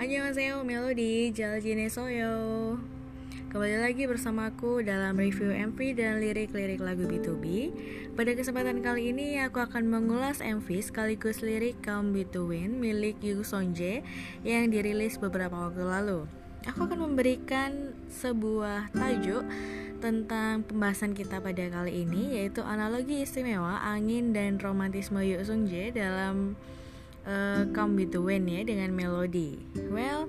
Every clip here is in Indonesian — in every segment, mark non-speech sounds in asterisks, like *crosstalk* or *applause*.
Annyeonghaseyo Melody Jaljine Soyo. Kembali lagi bersamaku dalam review MV dan lirik-lirik lagu B2B Pada kesempatan kali ini aku akan mengulas MV sekaligus lirik Come Between milik Yu Sonje yang dirilis beberapa waktu lalu. Aku akan memberikan sebuah tajuk tentang pembahasan kita pada kali ini yaitu analogi istimewa angin dan romantisme Yu Sung Jae dalam uh, Come With The Wind ya dengan melodi. Well,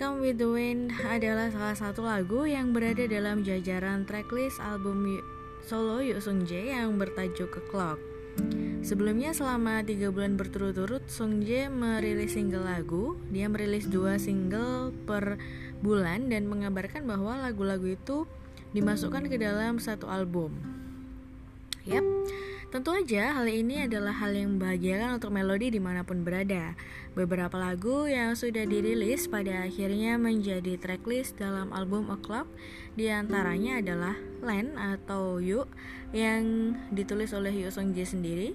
Come With The Wind adalah salah satu lagu yang berada dalam jajaran tracklist album solo Yu Sung Jae yang bertajuk The Clock. Sebelumnya selama tiga bulan berturut-turut Sung Jae merilis single lagu. Dia merilis dua single per bulan dan mengabarkan bahwa lagu-lagu itu dimasukkan ke dalam satu album. Yap, tentu aja hal ini adalah hal yang membahagiakan untuk melodi di mana pun berada. Beberapa lagu yang sudah dirilis pada akhirnya menjadi tracklist dalam album A Clock di antaranya adalah Len atau Yu yang ditulis oleh Yu Song Jae sendiri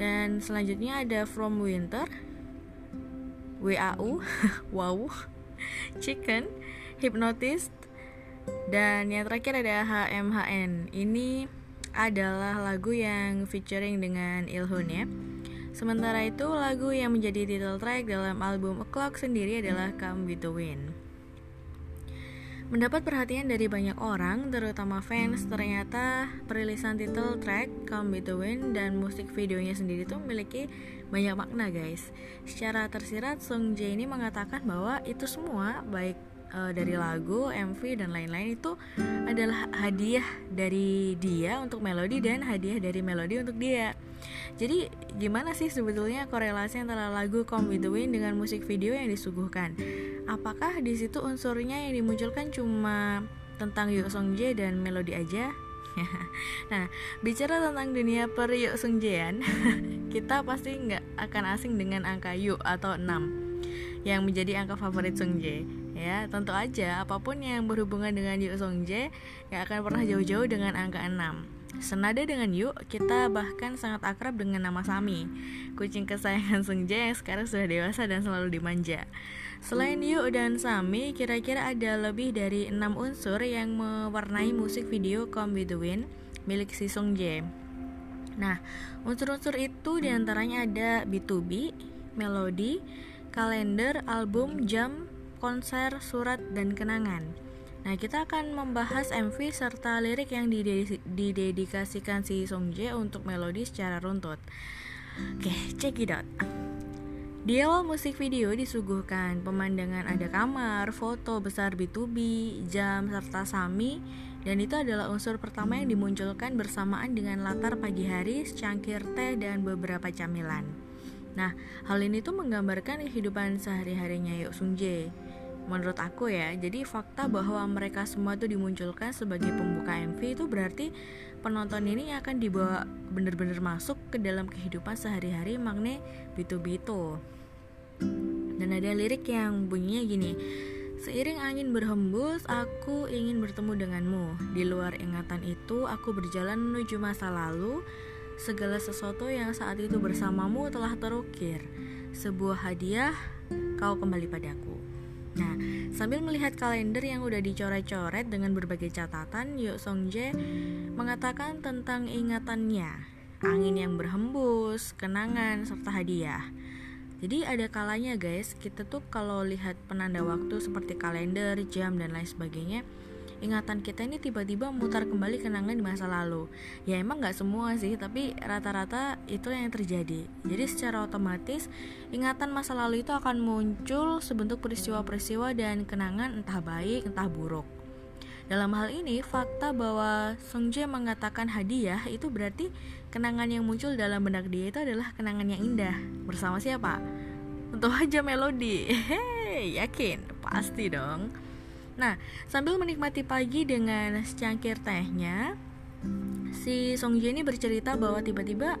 dan selanjutnya ada From Winter WAU *laughs* Wow Chicken Hypnotist dan yang terakhir ada HMHN. Ini adalah lagu yang featuring dengan Ilhun ya. Sementara itu lagu yang menjadi title track dalam album A Clock sendiri adalah Come With The Wind. Mendapat perhatian dari banyak orang, terutama fans, ternyata perilisan title track Come With The Wind dan musik videonya sendiri tuh memiliki banyak makna guys. Secara tersirat, Song Jae ini mengatakan bahwa itu semua baik uh, dari lagu, MV dan lain-lain itu adalah hadiah dari dia untuk melodi dan hadiah dari melodi untuk dia. Jadi gimana sih sebetulnya korelasi antara lagu Come With The Wind dengan musik video yang disuguhkan? Apakah di situ unsurnya yang dimunculkan cuma tentang Yoo Song Jae dan melodi aja? *laughs* nah, bicara tentang dunia per Yoo Sung Jaean, *laughs* kita pasti nggak akan asing dengan angka Yu atau 6 yang menjadi angka favorit Sung Jae ya tentu aja apa pun yang berhubungan dengan Yu Song Jae gak akan pernah jauh-jauh dengan angka 6 Senada dengan Yu, kita bahkan sangat akrab dengan nama Sami. Kucing kesayangan Sung Jae yang sekarang sudah dewasa dan selalu dimanja. Selain Yu dan Sami, kira-kira ada lebih dari 6 unsur yang mewarnai musik video Come With The Wind milik si Sung Jae Nah, unsur-unsur itu di antaranya ada B2B, melodi, kalender, album, jam, konser, surat, dan kenangan. Nah, kita akan membahas MV serta lirik yang didedikasikan si Song Jae untuk melodi secara runtut. Oke, check it out. Di awal musik video disuguhkan pemandangan ada kamar, foto besar B2B, jam, serta sami dan itu adalah unsur pertama yang dimunculkan bersamaan dengan latar pagi hari, secangkir teh, dan beberapa camilan. Nah, hal ini tuh menggambarkan kehidupan sehari-harinya Yok Sung Jae menurut aku ya jadi fakta bahwa mereka semua itu dimunculkan sebagai pembuka MV itu berarti penonton ini akan dibawa bener-bener masuk ke dalam kehidupan sehari-hari makne B2B itu dan ada lirik yang bunyinya gini Seiring angin berhembus, aku ingin bertemu denganmu. Di luar ingatan itu, aku berjalan menuju masa lalu. Segala sesuatu yang saat itu bersamamu telah terukir. Sebuah hadiah, kau kembali padaku. Nah, sambil melihat kalender yang udah dicoret-coret dengan berbagai catatan, Yo Song Jae mengatakan tentang ingatannya, angin yang berhembus, kenangan, serta hadiah. Jadi ada kalanya guys, kita tuh kalau lihat penanda waktu seperti kalender, jam, dan lain sebagainya, ingatan kita ini tiba-tiba mutar kembali kenangan di masa lalu ya emang nggak semua sih tapi rata-rata itu yang terjadi jadi secara otomatis ingatan masa lalu itu akan muncul sebentuk peristiwa-peristiwa dan kenangan entah baik entah buruk dalam hal ini, fakta bahwa Song Jae mengatakan hadiah itu berarti kenangan yang muncul dalam benak dia itu adalah kenangan yang indah. Bersama siapa? Tentu aja melodi. *laughs* Hehehe, yakin? Pasti dong. Nah, sambil menikmati pagi dengan secangkir tehnya, si Song Ji ini bercerita bahwa tiba-tiba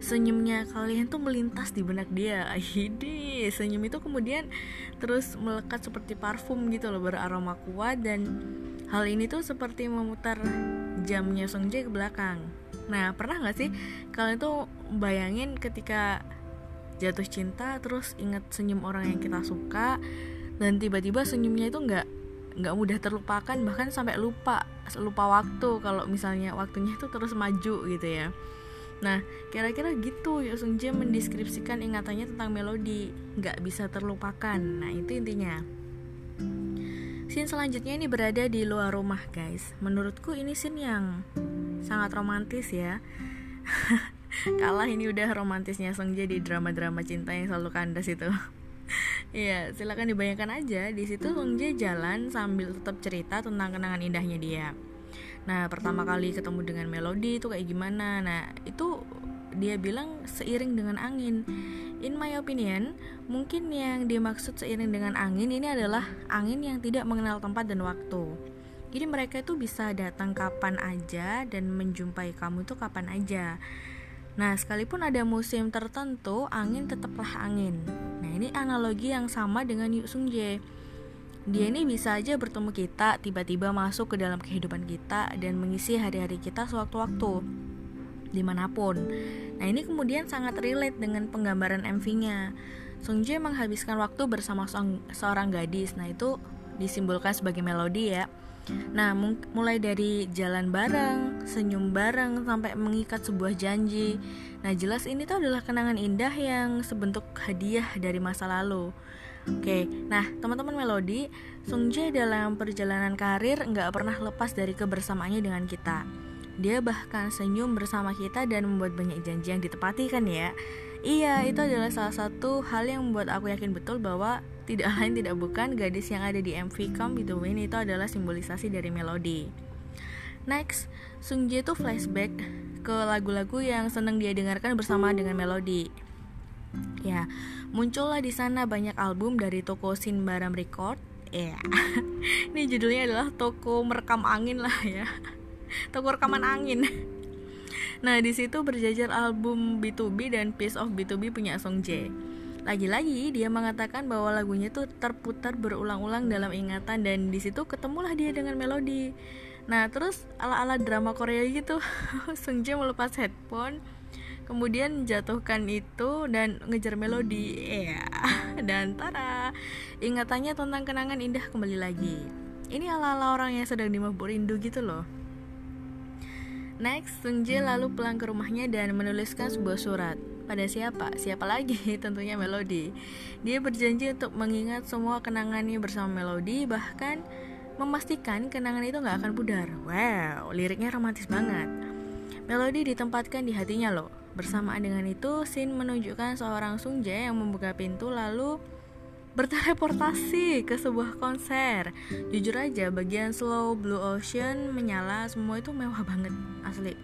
senyumnya kalian tuh melintas di benak dia. *laughs* Hidi, senyum itu kemudian terus melekat seperti parfum gitu loh, beraroma kuat dan hal ini tuh seperti memutar jamnya Song Ji ke belakang. Nah, pernah nggak sih kalian tuh bayangin ketika jatuh cinta terus inget senyum orang yang kita suka dan tiba-tiba senyumnya itu nggak nggak mudah terlupakan bahkan sampai lupa lupa waktu kalau misalnya waktunya itu terus maju gitu ya Nah, kira-kira gitu ya Sung Jae mendeskripsikan ingatannya tentang melodi, nggak bisa terlupakan. Nah, itu intinya. Scene selanjutnya ini berada di luar rumah, guys. Menurutku ini scene yang sangat romantis ya. *laughs* Kalah ini udah romantisnya Sung Jae di drama-drama cinta yang selalu kandas itu. Iya, silakan dibayangkan aja di situ Sung Jae jalan sambil tetap cerita tentang kenangan indahnya dia. Nah, pertama kali ketemu dengan melodi itu kayak gimana? Nah, itu dia bilang seiring dengan angin. In my opinion, mungkin yang dimaksud seiring dengan angin ini adalah angin yang tidak mengenal tempat dan waktu. Jadi mereka itu bisa datang kapan aja dan menjumpai kamu itu kapan aja. Nah, sekalipun ada musim tertentu, angin tetaplah angin. Nah, ini analogi yang sama dengan Yu Sung Jae dia ini bisa aja bertemu kita, tiba-tiba masuk ke dalam kehidupan kita dan mengisi hari-hari kita sewaktu-waktu di mana pun. Nah ini kemudian sangat relate dengan penggambaran MV-nya. Sung Jae menghabiskan waktu bersama seorang gadis. Nah itu disimbolkan sebagai melodi ya. Nah, mulai dari jalan bareng, senyum bareng, sampai mengikat sebuah janji. Nah, jelas ini tuh adalah kenangan indah yang sebentuk hadiah dari masa lalu. Oke, nah teman-teman Melodi, Sung Jae dalam perjalanan karir nggak pernah lepas dari kebersamaannya dengan kita. Dia bahkan senyum bersama kita dan membuat banyak janji yang ditepati kan ya. Iya, itu adalah salah satu hal yang membuat aku yakin betul bahwa tidak lain tidak bukan gadis yang ada di MV Come Be The Wind itu adalah simbolisasi dari melodi. Next, Sung Jae tuh flashback ke lagu-lagu yang senang dia dengarkan bersama dengan melodi. Ya, muncullah di sana banyak album dari toko Sinbaram Record. Ya, yeah. *laughs* ini judulnya adalah toko merekam angin lah ya, *laughs* toko rekaman angin. Nah, di situ berjajar album B2B dan Piece of B2B punya Song Jae. Lagi-lagi dia mengatakan bahwa lagunya tuh terputar berulang-ulang dalam ingatan dan di situ ketemulah dia dengan melodi. Nah, terus ala-ala drama Korea gitu, *laughs* Sung Jae melepas headphone kemudian jatuhkan itu dan ngejar melodi ya *laughs* dan tara ingatannya tentang kenangan indah kembali lagi ini ala-ala orang yang sedang dimabuk rindu gitu loh Next, Sung Jae lalu pulang ke rumahnya dan menuliskan sebuah surat. Pada siapa? Siapa lagi? *laughs* Tentunya Melody. Dia berjanji untuk mengingat semua kenangannya bersama Melody, bahkan memastikan kenangan itu nggak akan pudar. Wow, liriknya romantis banget. Melody ditempatkan di hatinya loh. Bersamaan dengan itu, Shin menunjukkan seorang Sung Jae yang membuka pintu lalu berteleportasi ke sebuah konser. Jujur aja, bagian slow Blue Ocean menyala, semua itu mewah banget, asli.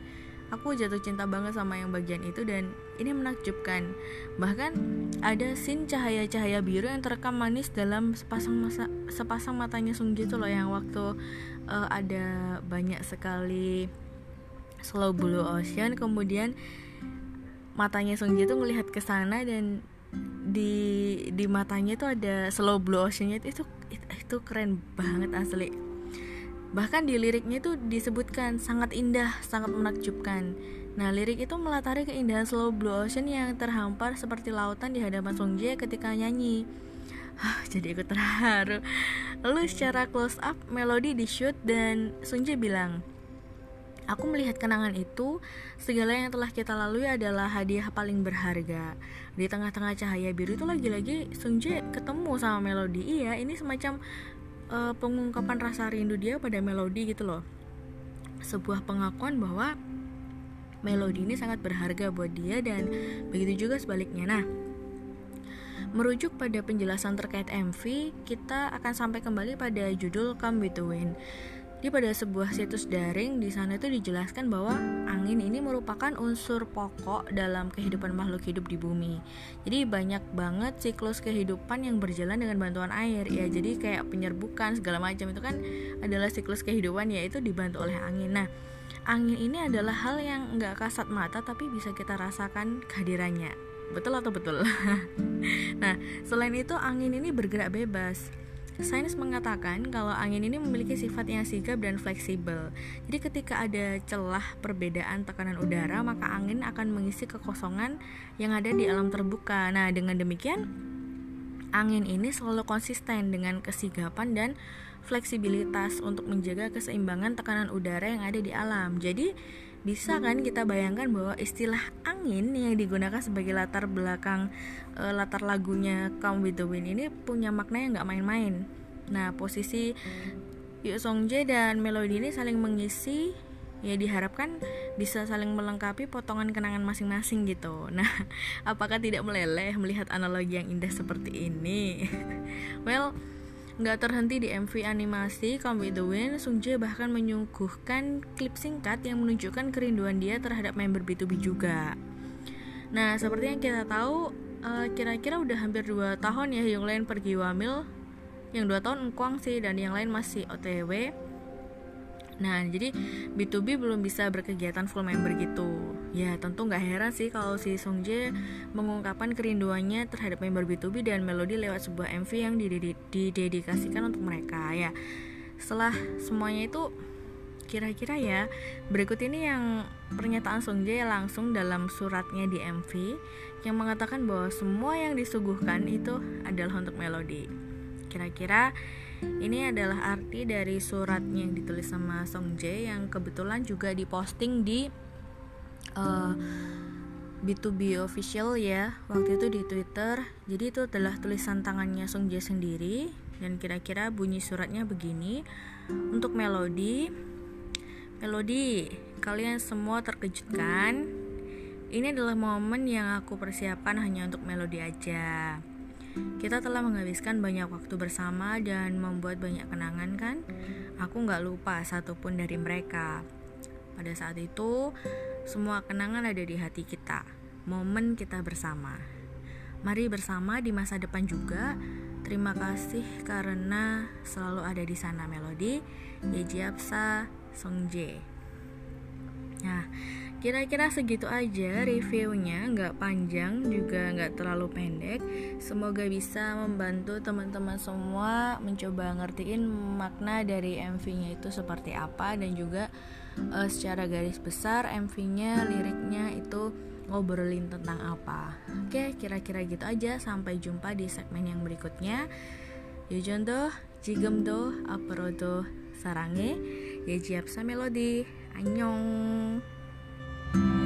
Aku jatuh cinta banget sama yang bagian itu dan ini menakjubkan. Bahkan ada scene cahaya-cahaya biru yang terekam manis dalam sepasang masa, sepasang matanya Sung Jae itu loh yang waktu uh, ada banyak sekali slow blue ocean kemudian matanya Song Ji tuh ngelihat ke sana dan di di matanya tuh ada slow blue oceannya itu, itu itu keren banget asli bahkan di liriknya itu disebutkan sangat indah sangat menakjubkan nah lirik itu melatari keindahan slow blue ocean yang terhampar seperti lautan di hadapan Song Ji ketika nyanyi Hah, jadi ikut terharu lalu secara close up melodi di shoot dan Sung Ji bilang Aku melihat kenangan itu, segala yang telah kita lalui adalah hadiah paling berharga. Di tengah-tengah cahaya biru itu lagi-lagi Sung Jae ketemu sama Melody. Iya, ini semacam uh, pengungkapan rasa rindu dia pada Melody gitu loh. Sebuah pengakuan bahwa Melody ini sangat berharga buat dia dan begitu juga sebaliknya. Nah, Merujuk pada penjelasan terkait MV, kita akan sampai kembali pada judul Come With. Di pada sebuah situs daring di sana itu dijelaskan bahwa angin ini merupakan unsur pokok dalam kehidupan makhluk hidup di bumi. Jadi banyak banget siklus kehidupan yang berjalan dengan bantuan air. Ya, jadi kayak penyerbukan segala macam itu kan adalah siklus kehidupan yaitu dibantu oleh angin. Nah, angin ini adalah hal yang nggak kasat mata tapi bisa kita rasakan kehadirannya. Betul atau betul? *laughs* nah, selain itu angin ini bergerak bebas Sains mengatakan kalau angin ini memiliki sifat yang sigap dan fleksibel. Jadi ketika ada celah perbedaan tekanan udara, maka angin akan mengisi kekosongan yang ada di alam terbuka. Nah, dengan demikian angin ini selalu konsisten dengan kesigapan dan fleksibilitas untuk menjaga keseimbangan tekanan udara yang ada di alam. Jadi bisa kan kita bayangkan bahwa istilah angin yang digunakan sebagai latar belakang e, latar lagunya Come With The Wind ini punya makna yang nggak main-main. Nah posisi Yu Song Jae dan melodi ini saling mengisi ya diharapkan bisa saling melengkapi potongan kenangan masing-masing gitu. Nah, *laughs* apakah tidak meleleh melihat analogi yang indah seperti ini? *laughs* well, nggak terhenti di MV animasi Come With The Wind, Sung Jae bahkan menyuguhkan klip singkat yang menunjukkan kerinduan dia terhadap member B2B juga. Nah, seperti yang kita tahu, uh, kira-kira udah hampir 2 tahun ya yang lain pergi wamil yang 2 tahun engkuang sih dan yang lain masih OTW Nah, jadi B2B belum bisa berkegiatan full member gitu. Ya, tentu nggak heran sih kalau si Song Jae mengungkapkan kerinduannya terhadap member B2B dan melodi lewat sebuah MV yang didedikasikan untuk mereka. Ya, setelah semuanya itu Kira-kira ya, berikut ini yang pernyataan Song Jae langsung dalam suratnya di MV yang mengatakan bahwa semua yang disuguhkan itu adalah untuk melodi. Kira-kira ini adalah arti dari suratnya yang ditulis sama Song Jae yang kebetulan juga diposting di uh, eh, B2B official ya waktu itu di Twitter. Jadi itu adalah tulisan tangannya Song Jae sendiri dan kira-kira bunyi suratnya begini. Untuk melodi Melodi, kalian semua terkejut kan? Ini adalah momen yang aku persiapkan hanya untuk melodi aja. Kita telah menghabiskan banyak waktu bersama dan membuat banyak kenangan kan? Aku nggak lupa satupun dari mereka. Pada saat itu, semua kenangan ada di hati kita. Momen kita bersama. Mari bersama di masa depan juga. Terima kasih karena selalu ada di sana Melodi, Yeji Apsa, Songje. Nah, kira-kira segitu aja reviewnya nggak panjang juga nggak terlalu pendek. Semoga bisa membantu teman-teman semua mencoba ngertiin makna dari MV-nya itu seperti apa dan juga uh, secara garis besar MV-nya liriknya itu ngobrolin tentang apa. Oke kira-kira gitu aja. Sampai jumpa di segmen yang berikutnya. Yujondo, Jigemdo, Aperodo, Sarange, Yejiapsa Melodi, anyong thank you